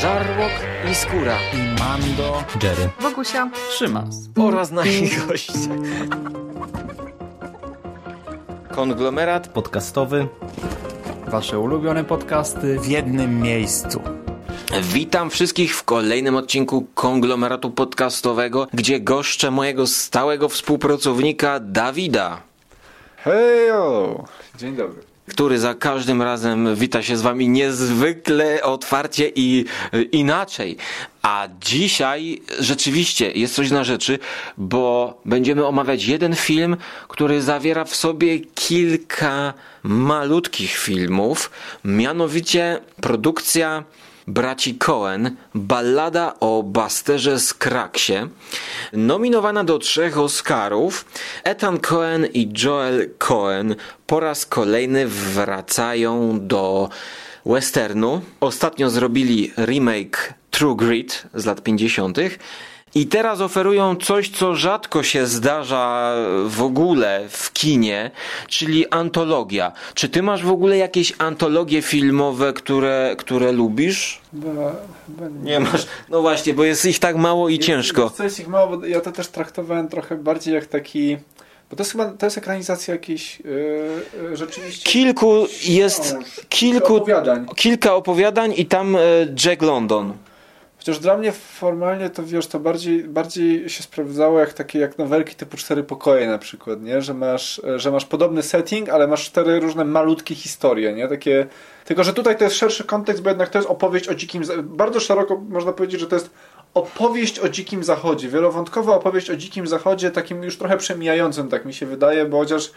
Żarłok i Skóra i Mando, Jerry, Wokusia, Szymas oraz nasi goście. Konglomerat podcastowy. Wasze ulubione podcasty w jednym miejscu. Witam wszystkich w kolejnym odcinku konglomeratu podcastowego, gdzie goszczę mojego stałego współpracownika Dawida. Hejo! Dzień dobry. Który za każdym razem wita się z wami niezwykle otwarcie i inaczej. A dzisiaj rzeczywiście jest coś na rzeczy, bo będziemy omawiać jeden film, który zawiera w sobie kilka malutkich filmów, mianowicie produkcja braci Cohen, ballada o Basterze Skraksie, nominowana do trzech Oscarów. Ethan Cohen i Joel Cohen po raz kolejny wracają do westernu. Ostatnio zrobili remake True Grit z lat 50. I teraz oferują coś, co rzadko się zdarza w ogóle w kinie, czyli antologia. Czy ty masz w ogóle jakieś antologie filmowe, które, które lubisz? Chyba, chyba Nie masz. No właśnie, bo jest ich tak mało i ciężko. Co jest ich mało, bo ja to też traktowałem trochę bardziej jak taki... Bo to jest chyba, to jest ekranizacja jakiejś yy, rzeczywiście... Kilku jest, Książ, kilku, opowiadań. kilka opowiadań i tam e, Jack London. Chociaż dla mnie formalnie to wiesz, to bardziej, bardziej się sprawdzało jak takie jak nowelki typu cztery pokoje na przykład, nie? Że masz, że masz podobny setting, ale masz cztery różne malutkie historie, nie? Takie, tylko, że tutaj to jest szerszy kontekst, bo jednak to jest opowieść o dzikim, bardzo szeroko można powiedzieć, że to jest opowieść o dzikim zachodzie, wielowątkowa opowieść o dzikim zachodzie, takim już trochę przemijającym, tak mi się wydaje, bo chociaż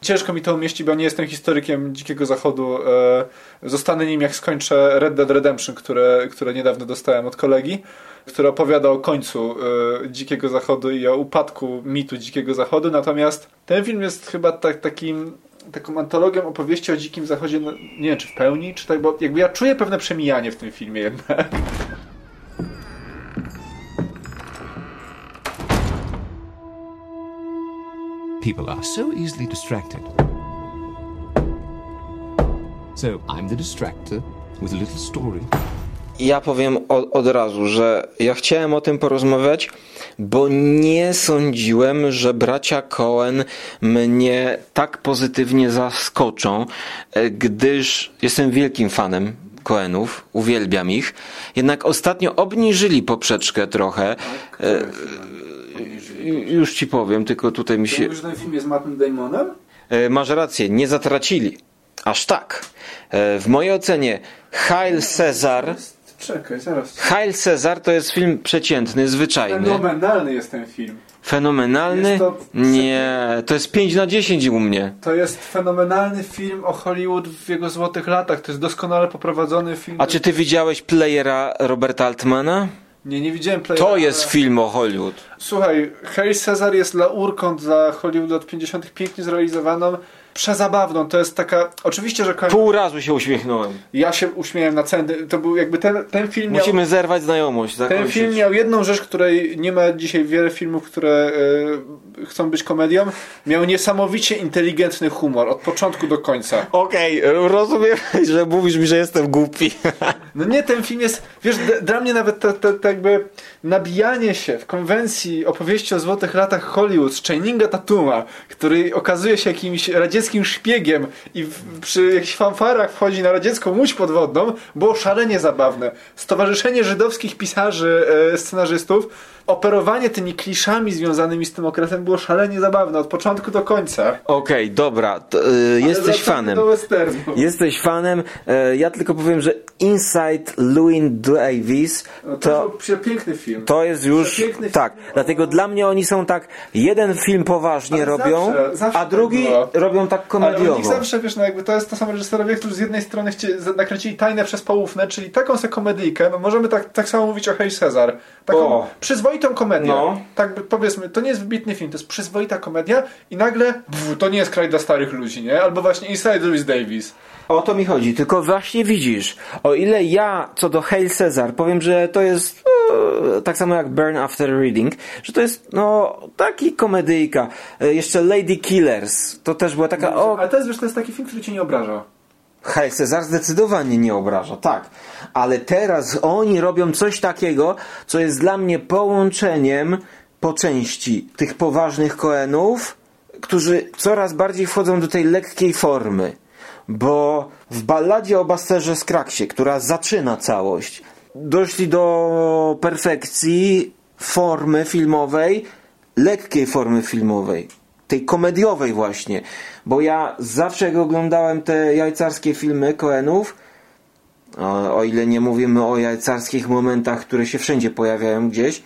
Ciężko mi to umieścić, bo nie jestem historykiem Dzikiego Zachodu. E, zostanę nim, jak skończę Red Dead Redemption, które, które niedawno dostałem od kolegi, który opowiada o końcu e, Dzikiego Zachodu i o upadku mitu Dzikiego Zachodu. Natomiast ten film jest chyba tak, takim taką antologią opowieści o Dzikim Zachodzie, no, nie wiem czy w pełni, czy tak, bo jakby ja czuję pewne przemijanie w tym filmie jednak. People are so easily distracted. So I'm the distractor with a little story. Ja powiem od, od razu, że ja chciałem o tym porozmawiać, bo nie sądziłem, że bracia Cohen mnie tak pozytywnie zaskoczą, e, gdyż jestem wielkim fanem Cohenów, uwielbiam ich. Jednak ostatnio obniżyli poprzeczkę trochę. E, Już ci powiem, tylko tutaj mi się. Mówisz, że ten film jest Mattem Damonem? E, Masz rację, nie zatracili. Aż tak. E, W mojej ocenie Heil Cezar. Czekaj, zaraz. Heil Cezar to jest film przeciętny, zwyczajny. Fenomenalny jest ten film. Fenomenalny? To- Nie, to jest 5 na 10 u mnie. To jest fenomenalny film o Hollywood w jego złotych latach. To jest doskonale poprowadzony film. A czy ty widziałeś Playera Roberta Altmana? Nie, nie widziałem playera. To jest ale- film o Hollywood. Słuchaj, Harry Cezar jest laurką dla Hollywood lat 50. pięknie zrealizowaną. Przezabawną. To jest taka... Oczywiście, że... Pół razu się uśmiechnąłem. Ja się uśmiałem na ceny. To był jakby ten, ten film miał... Musimy zerwać znajomość. Ten Zakończyć. film miał jedną rzecz, której nie ma dzisiaj wiele filmów, które e, chcą być komedią. Miał niesamowicie inteligentny humor od początku do końca. Okej, rozumiem, że mówisz mi, że jestem głupi. No nie, ten film jest, wiesz, dla mnie nawet to, to, to jakby nabijanie się w konwencji opowieści o złotych latach Hollywood z Channinga Tatuma, który okazuje się jakimś radzieckim szpiegiem i w, przy jakichś fanfarach wchodzi na radziecką łódź podwodną, było szalenie zabawne. Stowarzyszenie żydowskich pisarzy, e, scenarzystów, operowanie tymi kliszami związanymi z tym okresem było szalenie zabawne od początku do końca. Okej, dobra, to, y, Ale jesteś fanem. Jesteś fanem. E, Ja tylko powiem, że Inside Llewyn Davis No, to, to, przepiękny film. to jest już film. tak. Dlatego dla mnie oni są tak, jeden film poważnie Ale robią, zawsze, zawsze a tak drugi było. robią tak Ale komediowo. nich zawsze, wiesz, no jakby to jest to samo reżyserowie, którzy z jednej strony chcie, nakręcili Tajne przez Poufne, czyli taką se komedyjkę, no możemy tak, tak samo mówić o Hej Cezar. Taką O. przyzwoitą komedię. No. Tak powiedzmy, to nie jest wybitny film, to jest przyzwoita komedia i nagle pff, to nie jest kraj dla starych ludzi, nie? Albo właśnie Inside Louis Davis. O to mi chodzi, tylko właśnie widzisz, o ile ja co do Hail Caesar powiem, że to jest e, tak samo jak Burn After Reading, że to jest no taki komedyjka. E, jeszcze Lady Killers, to też była taka o Ale to jest, wiesz, to jest taki film, który cię nie obraża. Hej, Cezar zdecydowanie nie obraża, tak. Ale teraz oni robią coś takiego, co jest dla mnie połączeniem po części tych poważnych Koenów, którzy coraz bardziej wchodzą do tej lekkiej formy. Bo w balladzie o Basterze Skraksie, która zaczyna całość, doszli do perfekcji formy filmowej, lekkiej formy filmowej, tej komediowej właśnie. Bo ja zawsze jak oglądałem te jajcarskie filmy Koenów, o, o ile nie mówimy o jajcarskich momentach, które się wszędzie pojawiają gdzieś,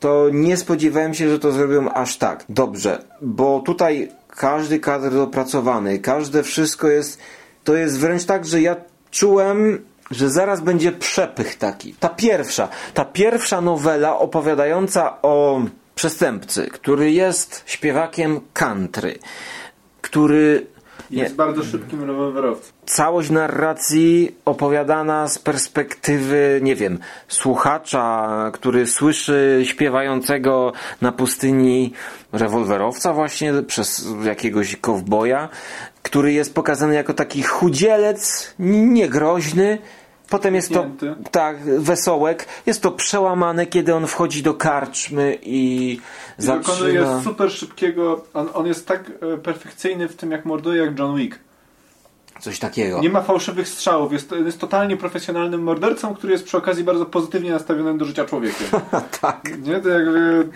to nie spodziewałem się, że to zrobią aż tak dobrze, bo tutaj każdy kadr dopracowany, każde wszystko jest, to jest wręcz tak, że ja czułem, że zaraz będzie przepych taki. Ta pierwsza, ta pierwsza nowela opowiadająca o przestępcy, który jest śpiewakiem country, który nie, Jest bardzo szybkim rewolwerowcem. całość narracji opowiadana z perspektywy, nie wiem, słuchacza, który słyszy śpiewającego na pustyni rewolwerowca właśnie przez jakiegoś kowboja, który jest pokazany jako taki chudzielec, niegroźny. Potem jest to tak, wesołek. Jest to przełamane, kiedy on wchodzi do karczmy i I Dokonuje zaczyna... super szybkiego. On, on jest tak e, perfekcyjny w tym, jak morduje, jak John Wick. Coś takiego. Nie ma fałszywych strzałów. Jest, jest totalnie profesjonalnym mordercą, który jest przy okazji bardzo pozytywnie nastawionym do życia człowiekiem. tak. Nie? To jakby.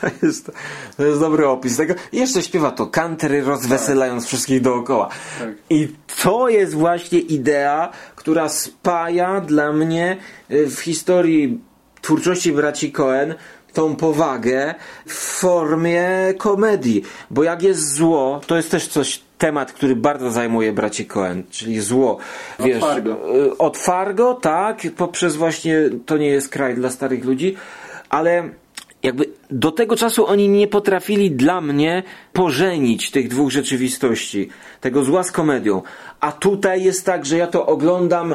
To jest, to jest dobry opis tego. I jeszcze śpiewa to country, rozweselając wszystkich dookoła. Tak. I to jest właśnie idea, która spaja dla mnie y, w historii twórczości braci Cohen tą powagę w formie komedii. Bo jak jest zło, to jest też coś, temat, który bardzo zajmuje braci Cohen, czyli zło. Wiesz, Fargo. y, od Fargo, tak, poprzez właśnie to nie jest kraj dla starych ludzi, ale jakby do tego czasu oni nie potrafili dla mnie pożenić tych dwóch rzeczywistości, tego zła z komedią. A tutaj jest tak, że ja to oglądam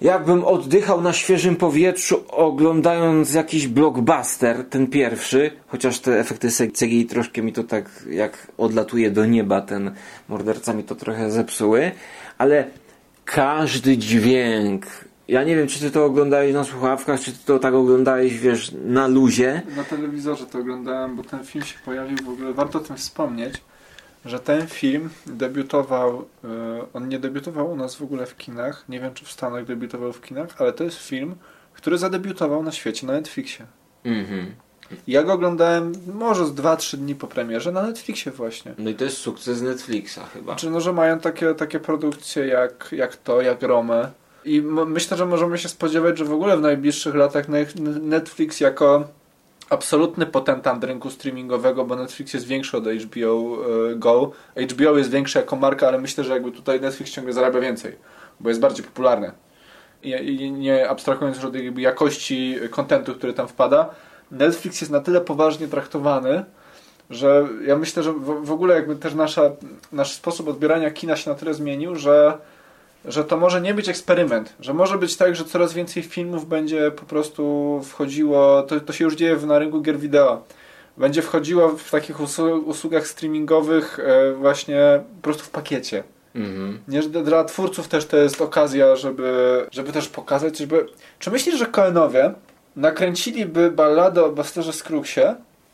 jakbym oddychał na świeżym powietrzu, oglądając jakiś blockbuster, ten pierwszy, chociaż te efekty CGI troszkę mi to tak, jak odlatuje do nieba, ten morderca mi to trochę zepsuły, ale każdy dźwięk, ja nie wiem, czy ty to oglądałeś na słuchawkach, czy ty to tak oglądałeś, wiesz, na luzie. Na telewizorze to oglądałem, bo ten film się pojawił w ogóle. Warto o tym wspomnieć, że ten film debiutował. e, On nie debiutował u nas w ogóle w kinach. Nie wiem, czy w Stanach debiutował w kinach, ale to jest film, który zadebiutował na świecie, na Netflixie. Mhm. Ja go oglądałem może z 2-3 dni po premierze na Netflixie właśnie. No i to jest sukces Netflixa chyba. Znaczy, no, że mają takie, takie produkcje jak, jak to, jak Rome. I myślę, że możemy się spodziewać, że w ogóle w najbliższych latach ne- Netflix jako absolutny potentant rynku streamingowego, bo Netflix jest większy od HBO e, Go. HBO jest większy jako marka, ale myślę, że jakby tutaj Netflix ciągle zarabia więcej, bo jest bardziej popularny. I, nie abstrahując już od jakby jakości kontentu, który tam wpada, Netflix jest na tyle poważnie traktowany, że ja myślę, że w ogóle jakby też nasza, nasz sposób odbierania kina się na tyle zmienił, że, że to może nie być eksperyment, że może być tak, że coraz więcej filmów będzie po prostu wchodziło, to, to się już dzieje w- na rynku gier wideo, będzie wchodziło w takich usłu- usługach streamingowych e, właśnie po prostu w pakiecie. Mhm. Nie, dla twórców też to jest okazja, żeby, żeby też pokazać, żeby... Czy myślisz, że Coenowie nakręciliby balladę o Basterze Scroogsie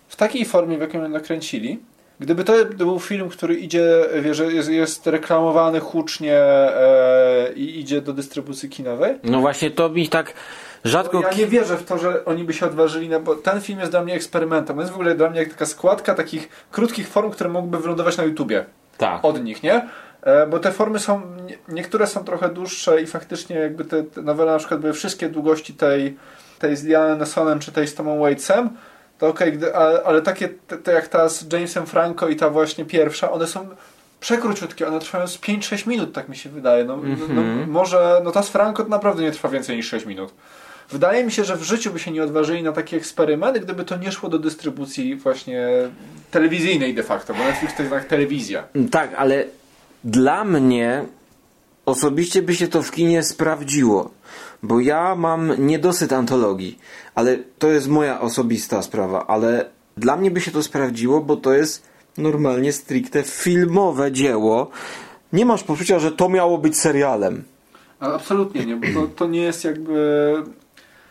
w takiej formie, w jakiej ją nakręcili, gdyby to był film, który idzie, wie, że jest, jest reklamowany hucznie e, i idzie do dystrybucji kinowej? No właśnie to mi tak rzadko... Ja nie wierzę w to, że oni by się odważyli, no bo ten film jest dla mnie eksperymentem. On jest w ogóle dla mnie jak taka składka takich krótkich form, które mogłyby wylądować na YouTubie Tak. od nich, nie? E, Bo te formy są, nie- niektóre są trochę dłuższe i faktycznie jakby te, te nowele na przykład były wszystkie długości tej, tej z Lianem Nessonem czy tej z Tomem Waitsem, to okej, gdy- ale, ale takie te, te jak ta z Jamesem Franco i ta właśnie pierwsza, one są przekróciutkie, one trwają z 5-6 minut, tak mi się wydaje. No, no, no, może, no ta z Franco to naprawdę nie trwa więcej niż 6 minut. Wydaje mi się, że w życiu by się nie odważyli na taki eksperyment, gdyby to nie szło do dystrybucji właśnie telewizyjnej de facto, bo Netflix to jest jednak telewizja. Tak, ale dla mnie osobiście by się to w kinie sprawdziło, bo ja mam niedosyt antologii, ale to jest moja osobista sprawa, ale dla mnie by się to sprawdziło, bo to jest normalnie stricte filmowe dzieło nie masz poczucia, że to miało być serialem. Ale absolutnie nie, bo to, to nie jest jakby...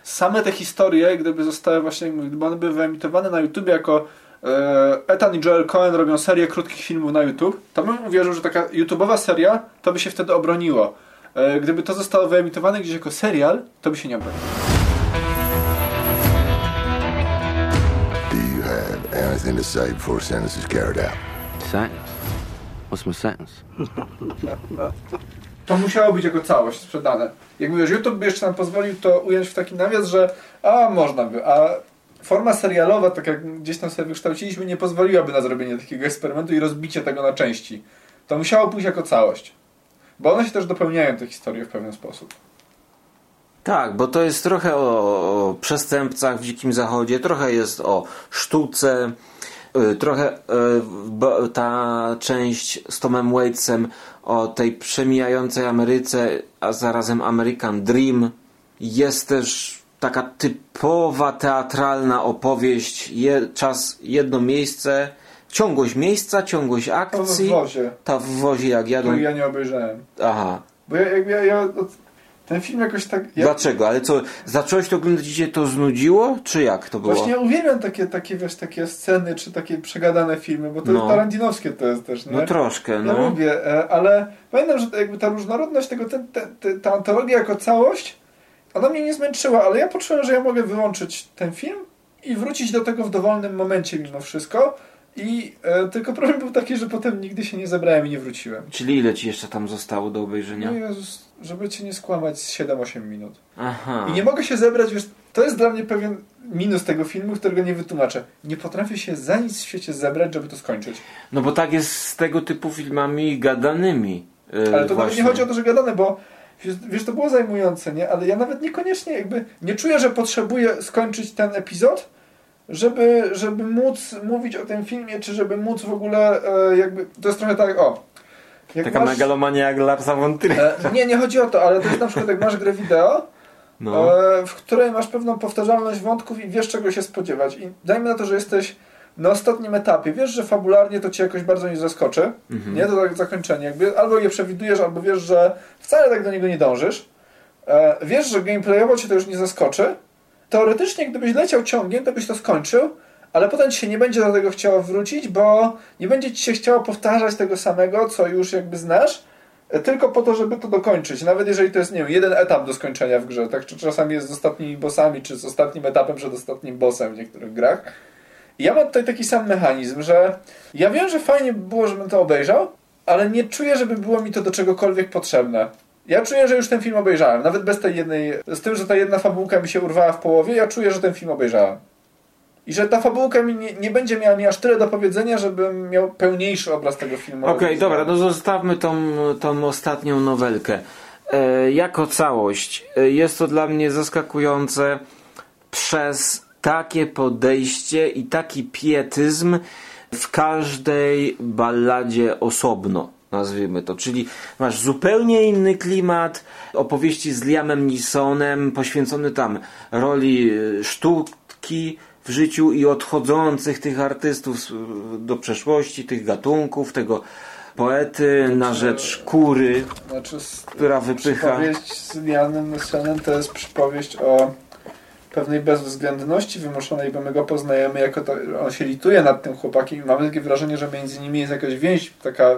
Same te historie, gdyby zostały właśnie, gdyby one były wyemitowane na YouTube jako e, Ethan i Joel Cohen robią serię krótkich filmów na YouTube, to bym uwierzył, że taka YouTube'owa seria, to by się wtedy obroniło. E, gdyby to zostało wyemitowane gdzieś jako serial, to by się nie obroniło. Do you have anything to say before sentence is carried out? Sentence? What's my sentence? To musiało być jako całość sprzedane. Jak mówisz, YouTube by jeszcze nam pozwolił to ująć w taki nawias, że a można by, a forma serialowa, tak jak gdzieś tam sobie wykształciliśmy, nie pozwoliłaby na zrobienie takiego eksperymentu i rozbicie tego na części. To musiało pójść jako całość. Bo one się też dopełniają te historie w pewien sposób. Tak, bo to jest trochę o, o przestępcach w Dzikim Zachodzie, trochę jest o sztuce, y, trochę y, ta część z Tomem Waitsem o tej przemijającej Ameryce, a zarazem American Dream. Jest też taka typowa teatralna opowieść, je, czas, jedno miejsce, ciągłość miejsca, ciągłość To w akcji. wozie, Ta w wozie jak jadą. której ja nie obejrzałem. Aha. Bo ja, jakby ja, ja ten film jakoś tak... Ja, Dlaczego? Ale co, zacząłeś to oglądać i cię to znudziło? Czy jak to było? Właśnie ja uwielbiam takie, takie, wiesz, takie sceny, czy takie przegadane filmy, bo to No. tarantinowskie to jest też, nie? No troszkę, Ja no. lubię, e, ale pamiętam, że jakby ta różnorodność tego, te, te, te, ta antologia jako całość, ona mnie nie zmęczyła, ale ja poczułem, że ja mogę wyłączyć ten film i wrócić do tego w dowolnym momencie mimo wszystko. I e, tylko problem był taki, że potem nigdy się nie zebrałem i nie wróciłem. Czyli ile ci jeszcze tam zostało do obejrzenia? No Jezus, żeby cię nie skłamać, z 7-8 minut. Aha. I nie mogę się zebrać, wiesz, to jest dla mnie pewien minus tego filmu, którego nie wytłumaczę. Nie potrafię się za nic w świecie zebrać, żeby to skończyć. No bo tak jest z tego typu filmami gadanymi. yy, Ale to nawet nie chodzi o to, że gadane, bo wiesz, wiesz, to było zajmujące, nie? Ale ja nawet niekoniecznie jakby nie czuję, że potrzebuję skończyć ten epizod, żeby, żeby móc mówić o tym filmie, czy żeby móc w ogóle e, jakby... To jest trochę tak, o... Taka masz- megalomania jak Larsa von e, Nie, nie chodzi o to, ale to jest na przykład jak masz grę wideo, No. e, w której masz pewną powtarzalność wątków i wiesz czego się spodziewać. I dajmy na to, że jesteś na ostatnim etapie. Wiesz, że fabularnie to cię jakoś bardzo nie zaskoczy. Mhm. Nie? To tak zakończenie. Jakby albo je przewidujesz, albo wiesz, że wcale tak do niego nie dążysz. E, wiesz, że gameplayowo cię to już nie zaskoczy. Teoretycznie, gdybyś leciał ciągiem, to byś to skończył, ale potem ci się nie będzie do tego chciało wrócić, bo nie będzie ci się chciało powtarzać tego samego, co już jakby znasz, e, tylko po to, żeby to dokończyć. Nawet jeżeli to jest, nie wiem, jeden etap do skończenia w grze, tak? Czy czasami jest z ostatnimi bossami, czy z ostatnim etapem przed ostatnim bossem w niektórych grach. Ja mam tutaj taki sam mechanizm, że ja wiem, że fajnie by było, żebym to obejrzał, ale nie czuję, żeby było mi to do czegokolwiek potrzebne. Ja czuję, że już ten film obejrzałem, nawet bez tej jednej, z tym, że ta jedna fabułka mi się urwała w połowie, ja czuję, że ten film obejrzałem. I że ta fabułka mi nie, nie będzie miała mi aż tyle do powiedzenia, żebym miał pełniejszy obraz tego filmu. Okej, dobra, no zostawmy tą, tą ostatnią nowelkę. E, jako całość e, jest to dla mnie zaskakujące przez takie podejście i taki pietyzm w każdej balladzie osobno, nazwijmy to. Czyli masz zupełnie inny klimat, opowieści z Liamem Neesonem, poświęcony tam roli e, sztuki w życiu i odchodzących tych artystów z- do przeszłości, tych gatunków, tego poety na rzecz kury, Znaczy, która wypycha. Przypowieść z Lianem Neesonem to jest przypowieść o pewnej bezwzględności wymuszonej, bo my go poznajemy jako to, on się lituje nad tym chłopakiem i mamy takie wrażenie, że między nimi jest jakaś więź taka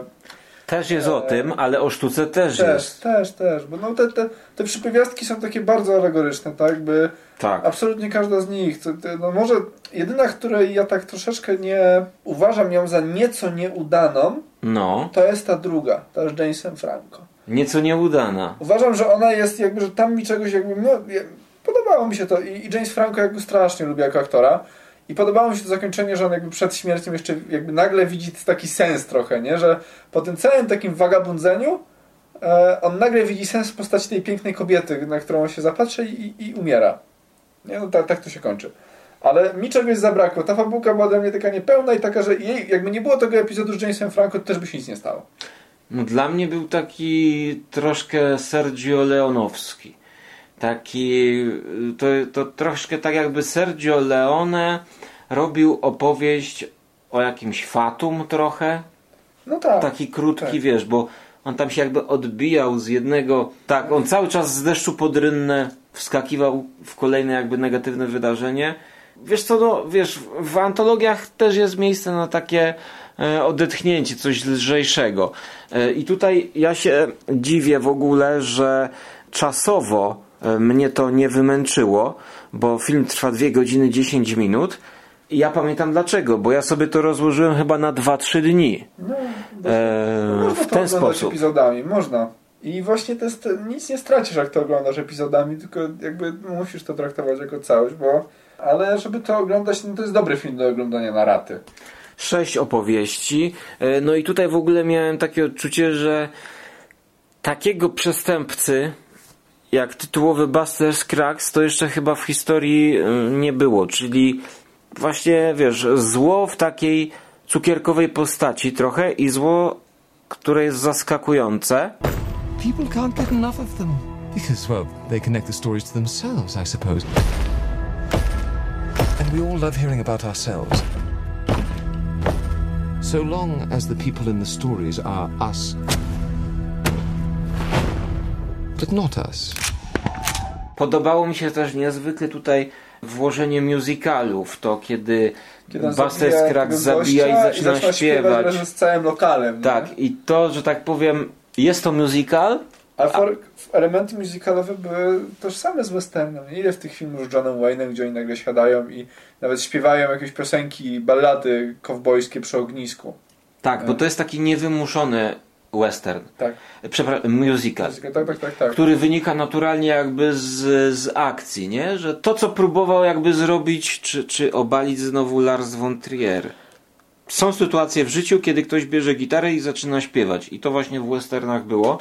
Też jest o tym, ale o sztuce też, też, jest. też, też, bo no te, te, te przypowiastki są takie bardzo alegoryczne, tak, by Tak. absolutnie każda z nich, no może jedyna, której ja tak troszeczkę nie uważam ją za nieco nieudaną, No, to jest ta druga, ta z Jamesem Franco. nieco nieudana. Uważam, że ona jest jakby, że tam mi czegoś jakby, no, podobało mi się to i, i James Franco jakby strasznie lubię jako aktora i podobało mi się to zakończenie, że on jakby przed śmiercią jeszcze jakby nagle widzi taki sens trochę, nie, że po tym całym takim wagabundzeniu e, on nagle widzi sens w postaci tej pięknej kobiety, na którą on się zapatrzy i, i umiera. Nie, no tak, tak to się kończy. Ale mi czegoś zabrakło. Ta fabułka była dla mnie taka niepełna i taka, że jej, jakby nie było tego epizodu z Jamesem Franco, to też by się nic nie stało. No, dla mnie był taki troszkę Sergio Leonowski. Taki, y, to, to troszkę tak jakby Sergio Leone robił opowieść o jakimś fatum trochę. No tak. Taki krótki, tak. wiesz, bo On tam się jakby odbijał z jednego. Tak, on cały czas z deszczu pod rynnę wskakiwał w kolejne jakby negatywne wydarzenie. Wiesz co, no, wiesz, w antologiach też jest miejsce na takie e, odetchnięcie, coś lżejszego. E, I tutaj ja się dziwię w ogóle, że czasowo mnie to nie wymęczyło, bo film trwa 2 godziny 10 minut. I ja pamiętam dlaczego, bo ja sobie to rozłożyłem chyba na 2-3 dni. E, Można w ten sposób. epizodami, można. I właśnie to jest, nic nie stracisz, jak to oglądasz epizodami, tylko jakby musisz to traktować jako całość, bo... Ale żeby to oglądać, no to jest dobry film do oglądania na raty. sześć opowieści. E, No i tutaj w ogóle miałem takie odczucie, że takiego przestępcy jak tytułowy Buster Scruggs to jeszcze chyba w historii e, nie było, czyli właśnie wiesz, zło w takiej cukierkowej postaci trochę i zło, które jest zaskakujące. People can't get enough of them. Because, well, they connect the stories to themselves, I suppose. And we all love hearing about ourselves. So long as the people in the stories are us. But not us. Podobało mi się też niezwykle tutaj włożenie musicalu w to, kiedy, Kiedy Buster zabija Scruggs tego zabija i zaczyna śpiewać. razem z całym lokalem. nie? Tak, i to, że tak powiem, jest to musical, A for, elementy muzykalowe były tożsame z westernem. Ile w tych filmów z Johnem Wayne'em, gdzie oni nagle siadają i nawet śpiewają jakieś piosenki, ballady kowbojskie przy ognisku. tak, bo to jest taki niewymuszony western, Tak, przepraszam, musical, tak, tak, tak. tak. który wynika naturalnie jakby z, z akcji, nie? Że to, co próbował jakby zrobić, czy, czy obalić znowu Lars von Trier. Są sytuacje w życiu, kiedy ktoś bierze gitarę i zaczyna śpiewać. I to właśnie w westernach było.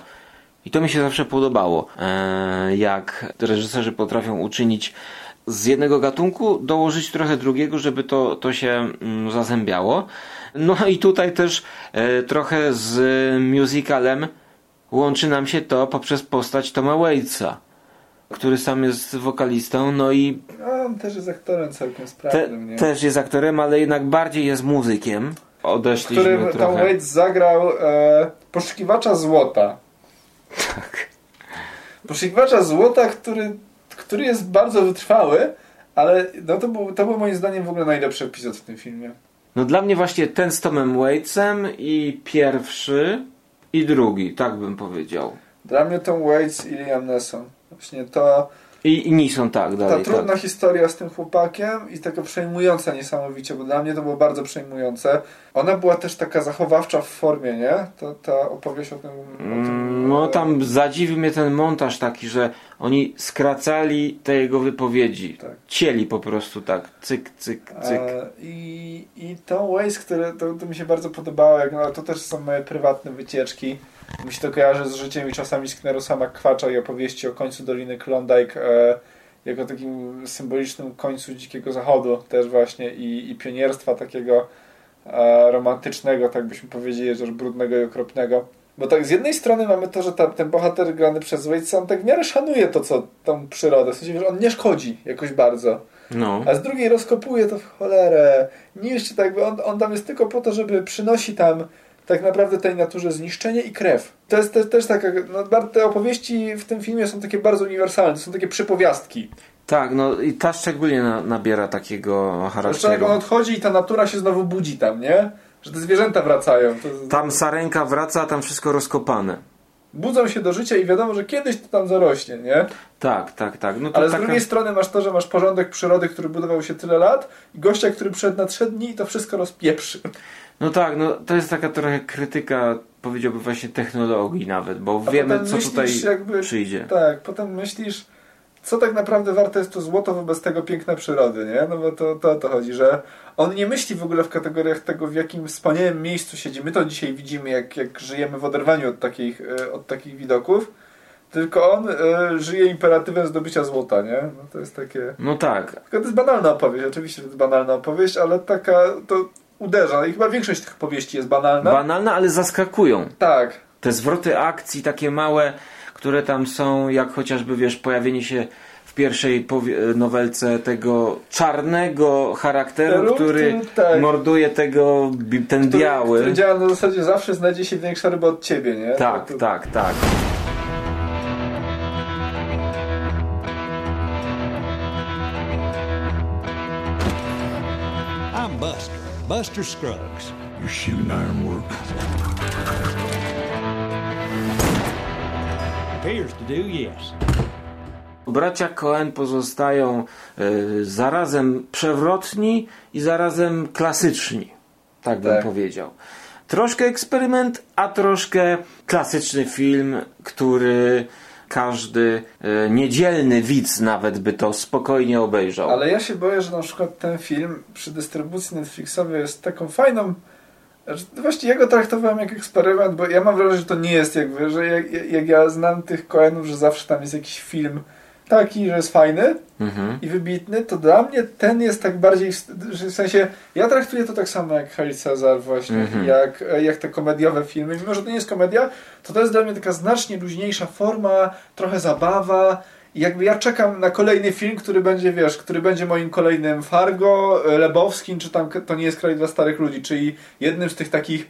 I to mi się zawsze podobało. Eee, jak reżyserzy potrafią uczynić z jednego gatunku, dołożyć trochę drugiego, żeby to, to się mm, zazębiało. No i tutaj też e, trochę z musicalem łączy nam się to poprzez postać Toma Waitsa, który sam jest wokalistą, no i A on też jest aktorem całkiem te, sprawnym, nie? też jest aktorem, ale jednak bardziej jest muzykiem. w Odeszliśmy którym Tom trochę. Waits zagrał e, poszukiwacza złota. Tak. Poszukiwacza złota, który, który jest bardzo wytrwały, ale no to, był, to był moim zdaniem w ogóle najlepszy epizod w tym filmie. No dla mnie właśnie ten z Tomem Waitsem i pierwszy i drugi, tak bym powiedział. Dla mnie Tom Waits i Liam Neeson. Właśnie to, I, i Nison tak ta dalej. trudna Tak. historia z tym chłopakiem i taka przejmująca niesamowicie, bo dla mnie to było bardzo przejmujące. Ona była też taka zachowawcza w formie, nie? To, ta opowieść o tym... O tym Mm, No tam zadziwił mnie ten montaż taki, że oni skracali te jego wypowiedzi. Tak. Cieli po prostu tak, cyk, cyk, cyk. E, I, I Tom Waits, który to, to mi się bardzo podobało, jak, no, to też są moje prywatne wycieczki. Mi się to kojarzy z życiem i czasami Sknerusa McQuatcha i opowieści o końcu Doliny Klondike e, jako takim symbolicznym końcu Dzikiego Zachodu też właśnie i, i pionierstwa takiego e, romantycznego, tak byśmy powiedzieli, że brudnego i okropnego. Bo tak z jednej strony mamy to, że ta, ten bohater grany przez Waitsa, on tak w miarę szanuje to, co tą przyrodę. W sensie, że on nie szkodzi jakoś bardzo. No. A z drugiej rozkopuje to w cholerę. Niszczy tak, on, on tam jest tylko po to, żeby przynosi tam tak naprawdę tej naturze zniszczenie i krew. To jest też, też taka, no, te opowieści w tym filmie są takie bardzo uniwersalne, to są takie przypowiastki. Tak, no i ta szczególnie na, nabiera takiego Zresztą jak charakteru. on odchodzi i ta natura się znowu budzi tam, nie? Że te zwierzęta wracają. To, Tam sarenka wraca, a tam wszystko rozkopane. Budzą się do życia i wiadomo, że kiedyś to tam zarośnie, nie? Tak, tak, tak. No Ale z taka... drugiej strony masz to, że masz porządek przyrody, który budował się tyle lat i gościa, który przyszedł na trzy dni i to wszystko rozpieprzy. No tak, no to jest taka trochę krytyka, powiedziałbym właśnie technologii nawet, bo A wiemy co myślisz, tutaj jakby- przyjdzie. Tak, potem myślisz, co tak naprawdę warte jest to złoto wobec tego piękna przyrody, nie? No bo to, to o to chodzi, że on nie myśli w ogóle w kategoriach tego, w jakim wspaniałym miejscu siedzi. My to dzisiaj widzimy, jak, jak żyjemy w oderwaniu od takich, e, od takich widoków, tylko on e, żyje imperatywem zdobycia złota, nie? No to jest takie... No tak, Tylko to jest banalna opowieść, oczywiście to jest banalna opowieść, ale taka, to uderza. I chyba większość tych powieści jest banalna. banalne, ale zaskakują. tak. Te zwroty akcji takie małe, które tam są, jak chociażby wiesz, pojawienie się w pierwszej nowelce tego czarnego charakteru, Lub, który tak. morduje tego, ten Który, biały. który działa na zasadzie zawsze znajdzie się większa ryba od ciebie, nie? Tak, To- to- tak, tak. I'm Buster, Buster Scruggs. You shooting ironwork? Appears to do, yes. Bracia Cohen pozostają y, zarazem przewrotni i zarazem klasyczni. Tak bym Tak. powiedział. Troszkę eksperyment, a troszkę klasyczny film, który każdy y, niedzielny widz nawet by to spokojnie obejrzał. Ale ja się boję, że na przykład ten film przy dystrybucji Netflixowej jest taką fajną. Że Właściwie ja go traktowałem jak eksperyment, bo ja mam wrażenie, że to nie jest jakby, że jak, jak ja znam tych Coenów, że zawsze tam jest jakiś film taki, że jest fajny Mhm. i wybitny, to dla mnie ten jest tak bardziej, w, że w sensie, ja traktuję to tak samo jak Hail Cezar właśnie, Mhm. jak, jak te komediowe filmy, mimo że to nie jest komedia, to to jest dla mnie taka znacznie luźniejsza forma, trochę zabawa jakby ja czekam na kolejny film, który będzie, wiesz, który będzie moim kolejnym Fargo, e, Lebowskim, czy tam To nie jest kraj dla starych ludzi, czyli jednym z tych takich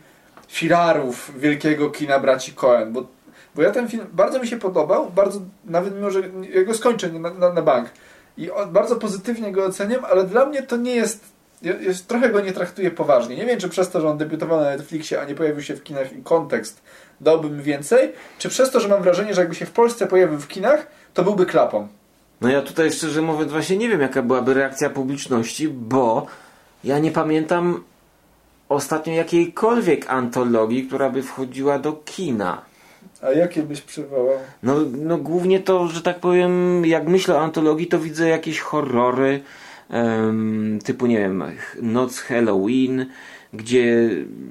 filarów wielkiego kina braci Coen, bo, bo ja ten film bardzo mi się podobał, bardzo, nawet mimo, że ja go skończę na, na, na bank i on, bardzo pozytywnie go oceniam, ale dla mnie to nie jest, jest trochę go nie traktuję poważnie. Nie wiem, czy przez to, że on debiutował na Netflixie, a nie pojawił się w kinach i kontekst dałby mi więcej, czy przez to, że mam wrażenie, że jakby się w Polsce pojawił w kinach, to byłby klapą. No ja tutaj szczerze mówiąc właśnie nie wiem jaka byłaby reakcja publiczności, bo ja nie pamiętam ostatnio jakiejkolwiek antologii, która by wchodziła do kina. A jakie byś przywołał? No, no głównie to, że tak powiem, jak myślę o antologii, to widzę jakieś horrory em, typu, nie wiem, Noc Halloween, gdzie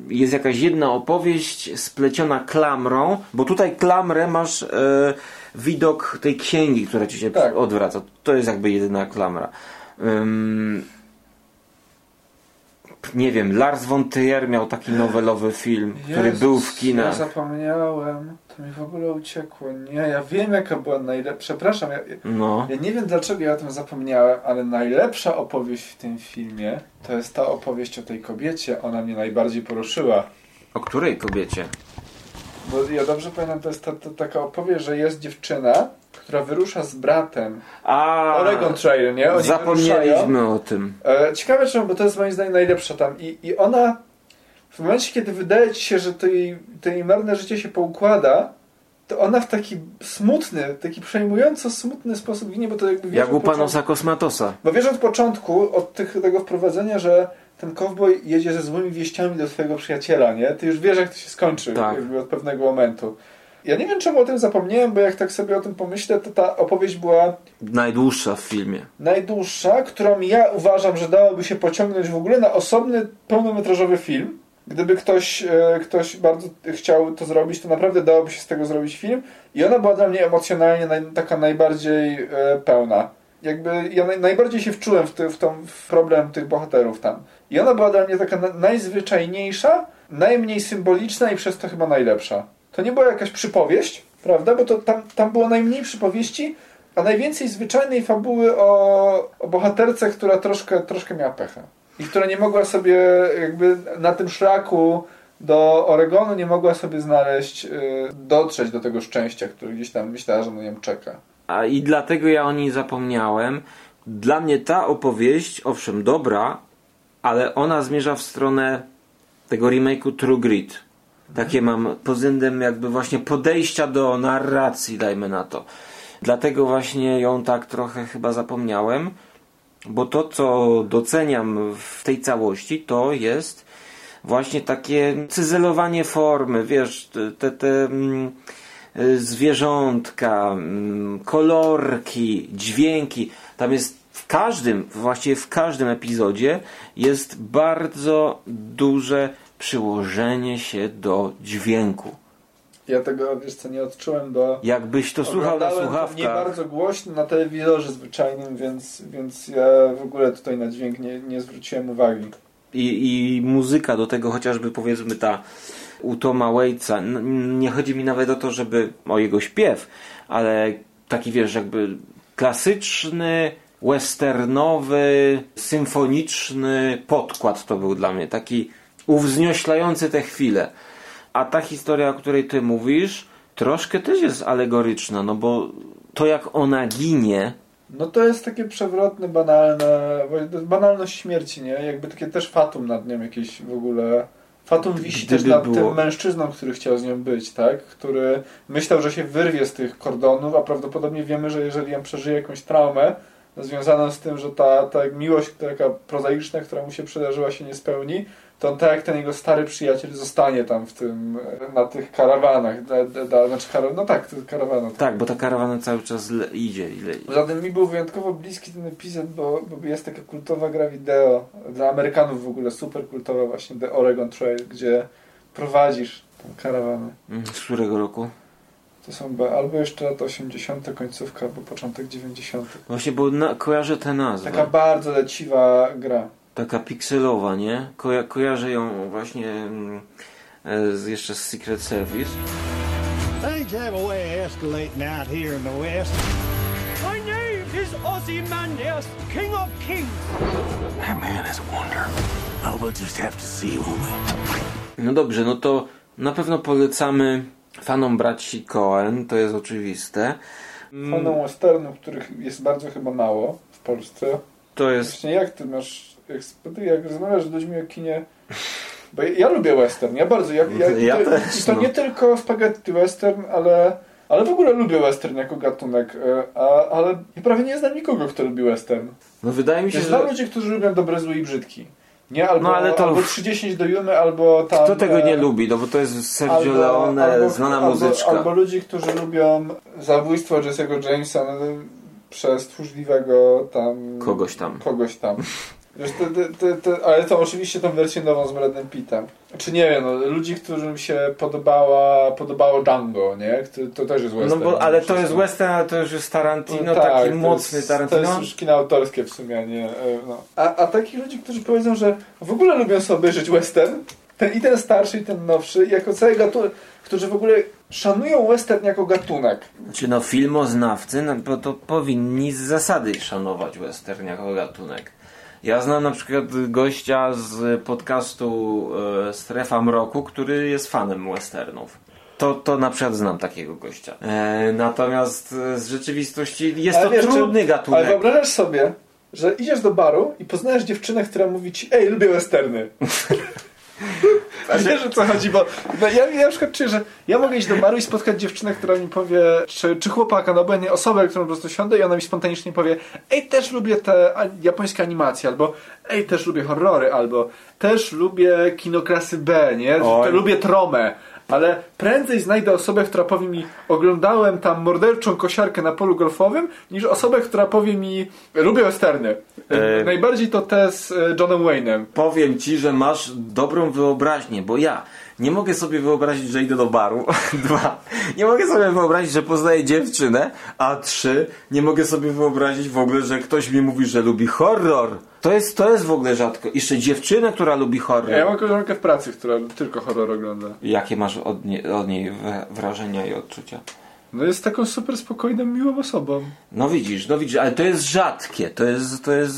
jest jakaś jedna opowieść spleciona klamrą, bo tutaj klamrę masz e, widok tej księgi, która ci się Tak. odwraca. To jest jakby jedyna klamra. Em, nie wiem, Lars von Trier miał taki nowelowy film, który Jezus, był w Ja kinach. zapomniałem. To mi w ogóle uciekło. Nie, ja wiem jaka była najlepsza. Przepraszam, ja, No. ja nie wiem dlaczego ja o tym zapomniałem, ale najlepsza opowieść w tym filmie to jest ta opowieść o tej kobiecie. Ona mnie najbardziej poruszyła. O której kobiecie? Bo ja dobrze pamiętam, to jest ta, ta, taka opowieść, że jest dziewczyna, która wyrusza z bratem. A, Oregon Trail, nie? Oni wyruszają. zapomnieliśmy o tym. E, ciekawe czemu, bo to jest moim zdaniem najlepsza tam. I, I ona w momencie, kiedy wydaje ci się, że to jej, to jej marne życie się poukłada, to ona w taki smutny, taki przejmująco smutny sposób ginie, bo to jakby wiesz Jak u Panosa Kosmatosa. Bo wiesz od początku, od tych, tego wprowadzenia, że ten cowboy jedzie ze złymi wieściami do swojego przyjaciela, nie? Ty już wiesz, jak to się skończy Tak. od pewnego momentu. Ja nie wiem, czemu o tym zapomniałem, bo jak tak sobie o tym pomyślę, to ta opowieść była Najdłuższa w filmie. najdłuższa, którą ja uważam, że dałoby się pociągnąć w ogóle na osobny, pełnometrażowy film. Gdyby ktoś, e, ktoś bardzo chciał to zrobić, to naprawdę dałoby się z tego zrobić film. I ona była dla mnie emocjonalnie naj, taka najbardziej e, pełna. Jakby ja naj, najbardziej się wczułem w, ty, w, tą, w problem tych bohaterów tam. I ona była dla mnie taka na, najzwyczajniejsza, najmniej symboliczna i przez to chyba najlepsza. To nie była jakaś przypowieść, prawda? Bo to tam, tam było najmniej przypowieści, a najwięcej zwyczajnej fabuły o, o bohaterce, która troszkę, troszkę miała pecha. I która nie mogła sobie jakby na tym szlaku do Oregonu nie mogła sobie znaleźć, y, dotrzeć do tego szczęścia, które gdzieś tam myślała, że na nią czeka. A i dlatego ja o niej zapomniałem. Dla mnie ta opowieść, owszem, dobra, ale ona zmierza w stronę tego remake'u True Grit. Takie mam pod względem jakby właśnie podejścia do narracji, dajmy na to. Dlatego właśnie ją tak trochę chyba zapomniałem, bo to, co doceniam w tej całości, to jest właśnie takie cyzelowanie formy, wiesz, te, te, mm, zwierzątka, mm, kolorki, dźwięki. Tam jest w każdym, właściwie w każdym epizodzie jest bardzo duże przyłożenie się do dźwięku. Ja tego, wiesz co, nie odczułem, bo Jakbyś to słuchał na to nie słuchawkach. bardzo głośno na telewizorze zwyczajnym, więc, więc ja w ogóle tutaj na dźwięk nie, nie zwróciłem uwagi. I, I muzyka do tego chociażby powiedzmy ta u Toma Waitsa. Nie chodzi mi nawet o to, żeby o jego śpiew, ale taki wiesz, jakby klasyczny, westernowy, symfoniczny podkład to był dla mnie, taki uwznioślający te chwile. A ta historia, o której ty mówisz, troszkę też jest alegoryczna, no bo to jak ona ginie, No to jest takie przewrotne, banalne, banalność śmierci, nie? Jakby takie też fatum nad nią jakieś w ogóle. Fatum wisi Gdyby też nad było- tym mężczyzną, który chciał z nią być, tak? Który myślał, że się wyrwie z tych kordonów, a prawdopodobnie wiemy, że jeżeli on przeżyje jakąś traumę związaną z tym, że ta, ta miłość taka prozaiczna, która mu się przydarzyła się nie spełni, to tak jak ten jego stary przyjaciel zostanie tam w tym, e, na tych karawanach, da, da, da, znaczy karawan, no tak, to karawana. tak, bo ta karawana cały czas idzie i le- Poza tym mi był wyjątkowo bliski ten epizod, bo, bo jest taka kultowa gra wideo, dla Amerykanów w ogóle super kultowa właśnie The Oregon Trail, gdzie prowadzisz tą karawanę. Mm, Z którego roku? To są albo jeszcze lata 80. końcówka, albo początek 90. Właśnie, bo na, kojarzę tę nazwę. Taka bardzo leciwa gra. Taka pikselowa, nie? Koja kojarzę ją właśnie mm, e, z, jeszcze z Secret Service. Things have a way of escalating out here in the West. My name is Ozymandias, King of Kings. That man is a wonder. Oh, we'll just have to see, won't we? No dobrze, no to na pewno polecamy fanom braci Coen, to jest oczywiste. Fanom westernów, których jest bardzo chyba mało w Polsce. To jest... Właśnie jak ty masz, jak, rozmawiasz z ludźmi o kinie, bo ja, ja lubię western, ja bardzo, ja, ja, Ja i to, też, to no. nie tylko spaghetti western, ale, ale w ogóle lubię western jako gatunek, e, a, ale ja prawie nie znam nikogo, kto lubi western. No wydaje mi się, Ja znam że... ludzi, którzy lubią dobre, zły i brzydki. Nie, albo, No, ale to- albo 30 do Jumy, albo tam... Kto tego nie e, lubi? No bo to jest Sergio Leone, albo- znana albo, muzyczka. Albo ludzi, którzy lubią zabójstwo Jesse'ego Jamesa no, przez tchórzliwego tam... Kogoś tam. Kogoś tam. Wiesz, te, te, te, te, ale to oczywiście tą wersję nową z Bradem Pittem. Czy nie wiem, no, ludzi, którym się podobała, podobało Django, nie? To, to też jest No western. bo, ale to jest western, ale to już jest Tarantino, No tak, taki to mocny jest, Tarantino. To jest już kino autorskie w sumie, nie... e, No. A, a takich ludzi, którzy powiedzą, że w ogóle lubią sobie obejrzeć western, ten, i ten starszy, i ten nowszy, jako cały gatunek, którzy w ogóle szanują western jako gatunek. Czy no filmoznawcy no, bo to powinni z zasady szanować western jako gatunek. Ja znam na przykład gościa z podcastu e, Strefa Mroku, który jest fanem westernów. To, to na przykład znam takiego gościa. E, natomiast e, z rzeczywistości jest Ale to wiesz, trudny Ale gatunek. wyobrażasz sobie, że idziesz do baru i poznajesz dziewczynę, która mówi ci, ej, lubię westerny. A wiesz o co chodzi, bo bo ja, ja na przykład czuję, że ja mogę iść do baru i spotkać dziewczynę, która mi powie, czy, czy chłopaka, no obojętnie osobę, którą po prostu siądę i ona mi spontanicznie powie, ej, też lubię te japońskie animacje, albo ej, też lubię horrory, albo też lubię kino klasy B, nie? Oj. Lubię tromę. Ale prędzej znajdę osobę, która powie mi, oglądałem tam morderczą kosiarkę na polu golfowym, niż osobę, która powie mi, lubię westerny. E. Najbardziej to te z e, Johnem Wayne'em. Powiem ci, że masz dobrą wyobraźnię, bo ja nie mogę sobie wyobrazić, że idę do baru. Dwa. Nie mogę sobie wyobrazić, że poznaję dziewczynę. A trzy. Nie mogę sobie wyobrazić w ogóle, że ktoś mi mówi, że lubi horror. To jest, to jest w ogóle rzadko. Jeszcze dziewczynę, która lubi horror. Ja mam koleżankę w pracy, która tylko horror ogląda. Jakie masz od, nie, od niej wra- wrażenia i odczucia? No jest taką super spokojną, miłą osobą. No widzisz, no widzisz, ale to jest rzadkie, to jest, to jest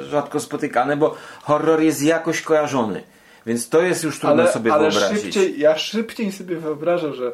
e, rzadko spotykane, bo horror jest jakoś kojarzony. Więc to jest już trudno Ale, sobie ale wyobrazić. szybciej, ja szybciej sobie wyobrażam, że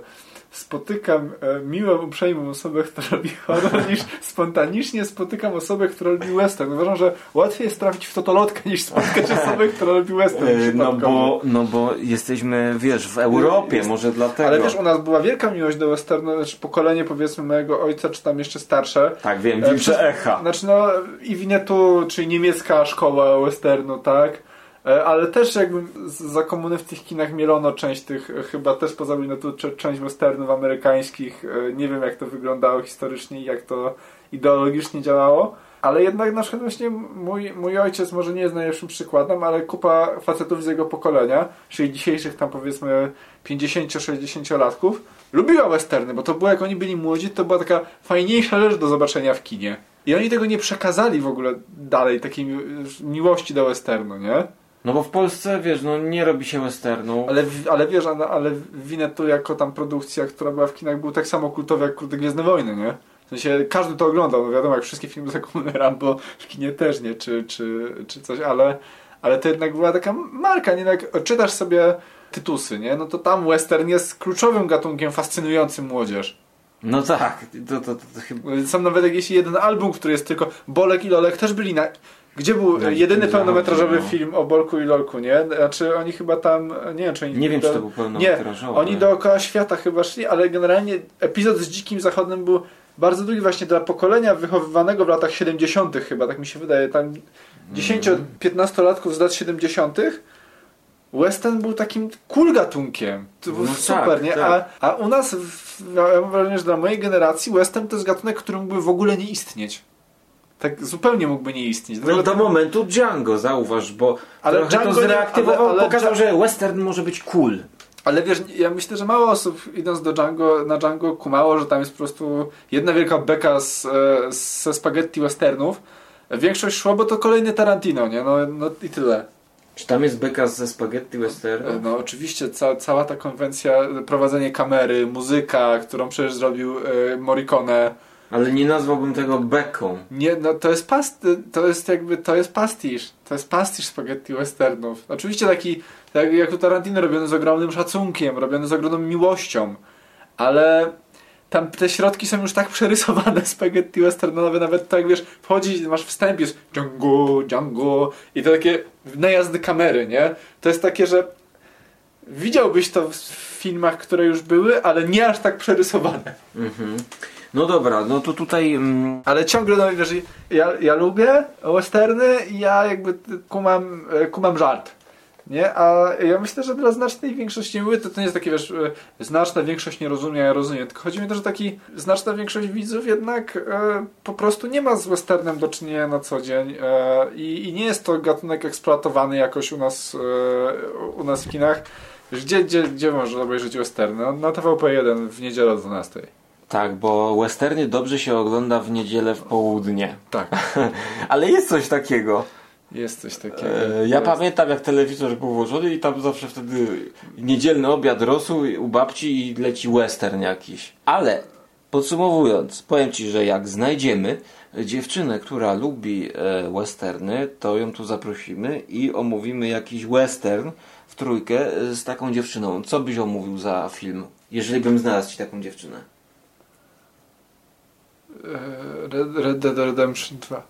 spotykam e, miłą, uprzejmą osobę, która lubi horror, niż spontanicznie spotykam osobę, która lubi western. Uważam, że łatwiej jest trafić w totolotkę, niż spotkać osobę, która lubi western. E, No bo, no bo jesteśmy, wiesz, w Europie, Jest- może dlatego. Ale wiesz, u nas była wielka miłość do westernu, znaczy pokolenie powiedzmy mojego ojca, czy tam jeszcze starsze. tak, wiem, E, Wilcze Echa. Znaczy no i Winetu, czyli niemiecka szkoła westernu, tak? E, Ale też jakby za komuny w tych kinach mielono część tych, e, chyba też poza Winetu, cze- część westernów amerykańskich. E, Nie wiem jak to wyglądało historycznie i jak to ideologicznie działało. Ale jednak na przykład właśnie mój, mój ojciec może nie jest najlepszym przykładem, ale kupa facetów z jego pokolenia, czyli dzisiejszych tam powiedzmy 50-60 latków, lubiła westerny, bo to było jak oni byli młodzi, to była taka fajniejsza rzecz do zobaczenia w kinie. I oni tego nie przekazali w ogóle dalej, takiej mi- miłości do westernu, nie? No bo w Polsce, wiesz, no nie robi się westernu. Ale, ale wiesz, ale, ale Winnetu jako tam produkcja, która była w kinach, był tak samo kultowy jak Kurde Gwiezdne Wojny, nie? W sensie każdy to oglądał, no wiadomo, jak wszystkie filmy zakupione Rambo w kinie też nie, czy, czy, czy coś, ale, ale to jednak była taka marka, nie? Jak czytasz sobie tytusy, nie? No to tam western jest kluczowym gatunkiem fascynującym młodzież. No tak, to, to, to, to chyba... Są nawet jakieś jeden album, który jest tylko Bolek i Lolek też byli na... Gdzie był Na jedyny pełnometrażowy no. film o Bolku i Lolku, nie? Znaczy oni chyba tam, nie wiem czy oni... Nie wiem, do... czy to był Nie, pełnometrażowy. oni dookoła świata chyba szli, ale generalnie epizod z Dzikim Zachodem był bardzo długi właśnie dla pokolenia wychowywanego w latach 70. chyba, tak mi się wydaje. Tam 10-15-latków z lat 70. Western był takim cool gatunkiem. To był No super, tak, nie? tak. A, a u nas, w, ja mam wrażenie, że dla mojej generacji western to jest gatunek, który mógłby w ogóle nie istnieć. Tak zupełnie mógłby nie istnieć. No Dlatego- do momentu Django, zauważ, bo Ale Django to nie- zreaktywował, ale- ale pokazał, że western może być cool. Ale wiesz, ja myślę, że mało osób idąc do Django, na Django kumało, że tam jest po prostu jedna wielka beka z, e, ze spaghetti westernów. Większość szło, bo to kolejny Tarantino, nie? No, no i tyle. Czy tam jest beka ze spaghetti western? E, No oczywiście ca cała ta konwencja, prowadzenie kamery, muzyka, którą przecież zrobił e, Morricone. Ale nie nazwałbym tego beką. Nie, no to jest past, to jest jakby, to jest pastisz. To jest pastisz spaghetti westernów. Oczywiście taki, tak jak u Tarantino, robiony z ogromnym szacunkiem, robiony z ogromną miłością, ale tam te środki są już tak przerysowane spaghetti westernowe, nawet tak wiesz, wchodzi, masz wstęp, jest Django, Django i to takie najazdy kamery, nie? To jest takie, że widziałbyś to w filmach, które już były, ale nie aż tak przerysowane. Mhm. No dobra, no to tutaj... Mm, Ale ciągle, no wiesz, ja, ja lubię westerny i ja jakby kumam, e, kumam żart. Nie? A ja myślę, że dla znacznej większości mówię, to, to nie jest takie, wiesz, e, znaczna większość nie rozumie, ja rozumiem. Tylko chodzi mi to, że taki znaczna większość widzów jednak e, po prostu nie ma z westernem do czynienia na co dzień e, i, i nie jest to gatunek eksploatowany jakoś u nas, e, u nas w kinach. Gdzie, gdzie, gdzie można obejrzeć westerny? No, na TVP1 w niedzielę o 12. tak, bo westerny dobrze się ogląda w niedzielę w południe. Tak, Ale jest coś takiego. jest coś takiego. E, ja Jest. pamiętam jak telewizor był włożony i tam zawsze wtedy niedzielny obiad rosół u babci i leci western jakiś. Ale podsumowując, powiem Ci, że jak znajdziemy dziewczynę, która lubi e, westerny, to ją tu zaprosimy i omówimy jakiś western w trójkę e, z taką dziewczyną. Co byś omówił za film, jeżeli bym znalazł Ci taką dziewczynę? E, Red, Red Dead Redemption 2.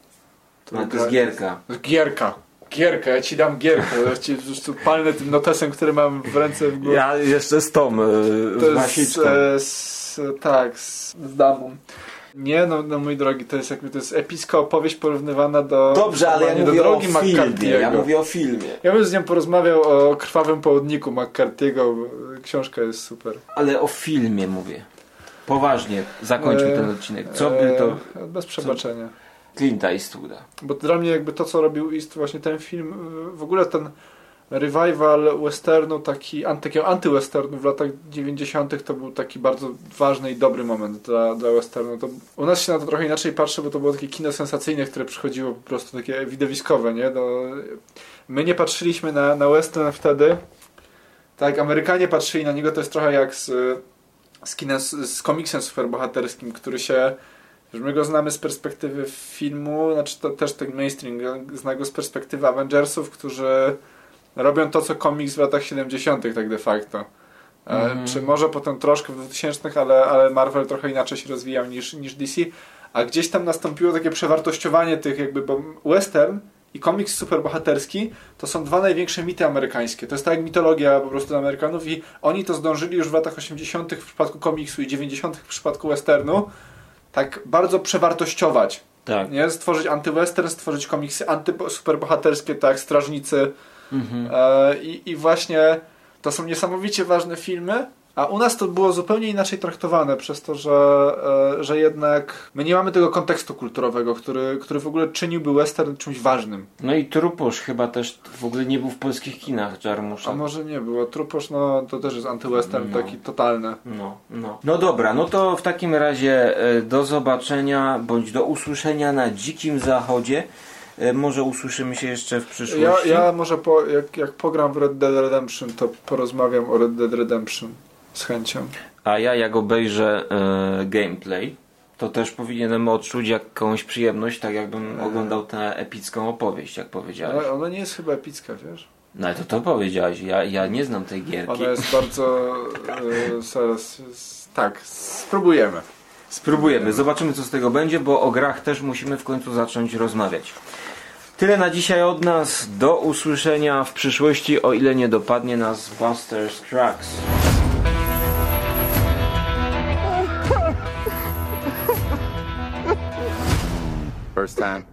No, to jest gierka. Gierka. Gierka, ja ci dam gierkę. Ja ci palnę tym notesem, który mam w ręce w górę. Ja jeszcze z Tom, e, to z jest, e, z, tak, z, z damą. Nie, no, no mój drogi, to jest jakby to jest epicka opowieść porównywana do. Dobrze, ale ja do mówię o drogi filmie. McCarthy'ego. Ja mówię o filmie. Ja bym z nią porozmawiał o krwawym południku McCarthy'ego. Książka jest super. Ale o filmie mówię. Poważnie, zakończmy E, ten odcinek. Co by to E, Bez przebaczenia. Clint Eastwooda? Bo dla mnie jakby to, co robił East, właśnie ten film, w ogóle ten revival westernu, taki takiego anty-westernu w latach 90. to był taki bardzo ważny i dobry moment dla, dla westernu. To u nas się na to trochę inaczej patrzy, bo to było takie kino sensacyjne, które przychodziło po prostu takie widowiskowe, nie? No, my nie patrzyliśmy na, na western wtedy. Tak, Amerykanie patrzyli na niego, to jest trochę jak z, z kinem, z, komiksem superbohaterskim, który się że my go znamy z perspektywy filmu, znaczy to też ten mainstream zna go z perspektywy Avengersów, którzy robią to, co komiks w latach 70. tak de facto. E, Mhm. Czy może potem troszkę w 2000, ale, ale Marvel trochę inaczej się rozwijał niż, niż DC. A gdzieś tam nastąpiło takie przewartościowanie tych jakby, bo western i komiks superbohaterski to są dwa największe mity amerykańskie. To jest tak jak mitologia po prostu Amerykanów i oni to zdążyli już w latach 80. w przypadku komiksu i 90. w przypadku westernu tak bardzo przewartościować. Tak. Nie? Stworzyć antywestern, stworzyć komiksy antysuperbohaterskie, tak Strażnicy. Mhm. E, i, I właśnie to są niesamowicie ważne filmy, a u nas to było zupełnie inaczej traktowane, przez to, że, e, że jednak my nie mamy tego kontekstu kulturowego, który, który w ogóle czyniłby western czymś ważnym. No i Truposz chyba też w ogóle nie był w polskich kinach Jarmusza. A może nie było. Truposz, no to też jest antywestern No. taki totalny. No, no. no dobra, no to w takim razie e, do zobaczenia bądź do usłyszenia na Dzikim Zachodzie. E, Może usłyszymy się jeszcze w przyszłości. Ja, ja może po, jak, jak pogram w Red Dead Redemption, to porozmawiam o Red Dead Redemption z chęcią. A ja jak obejrzę e, gameplay, to też powinienem odczuć jakąś przyjemność, tak jakbym oglądał tę epicką opowieść, jak powiedziałeś. Ale ona nie jest chyba epicka, wiesz? No ale to to powiedziałeś, ja, ja nie znam tej gierki. Ona jest bardzo... E, zaraz, tak, spróbujemy. Spróbujemy, zobaczymy co z tego będzie, bo o grach też musimy w końcu zacząć rozmawiać. Tyle na dzisiaj od nas. Do usłyszenia w przyszłości, o ile nie dopadnie nas Buster Scruggs. First time.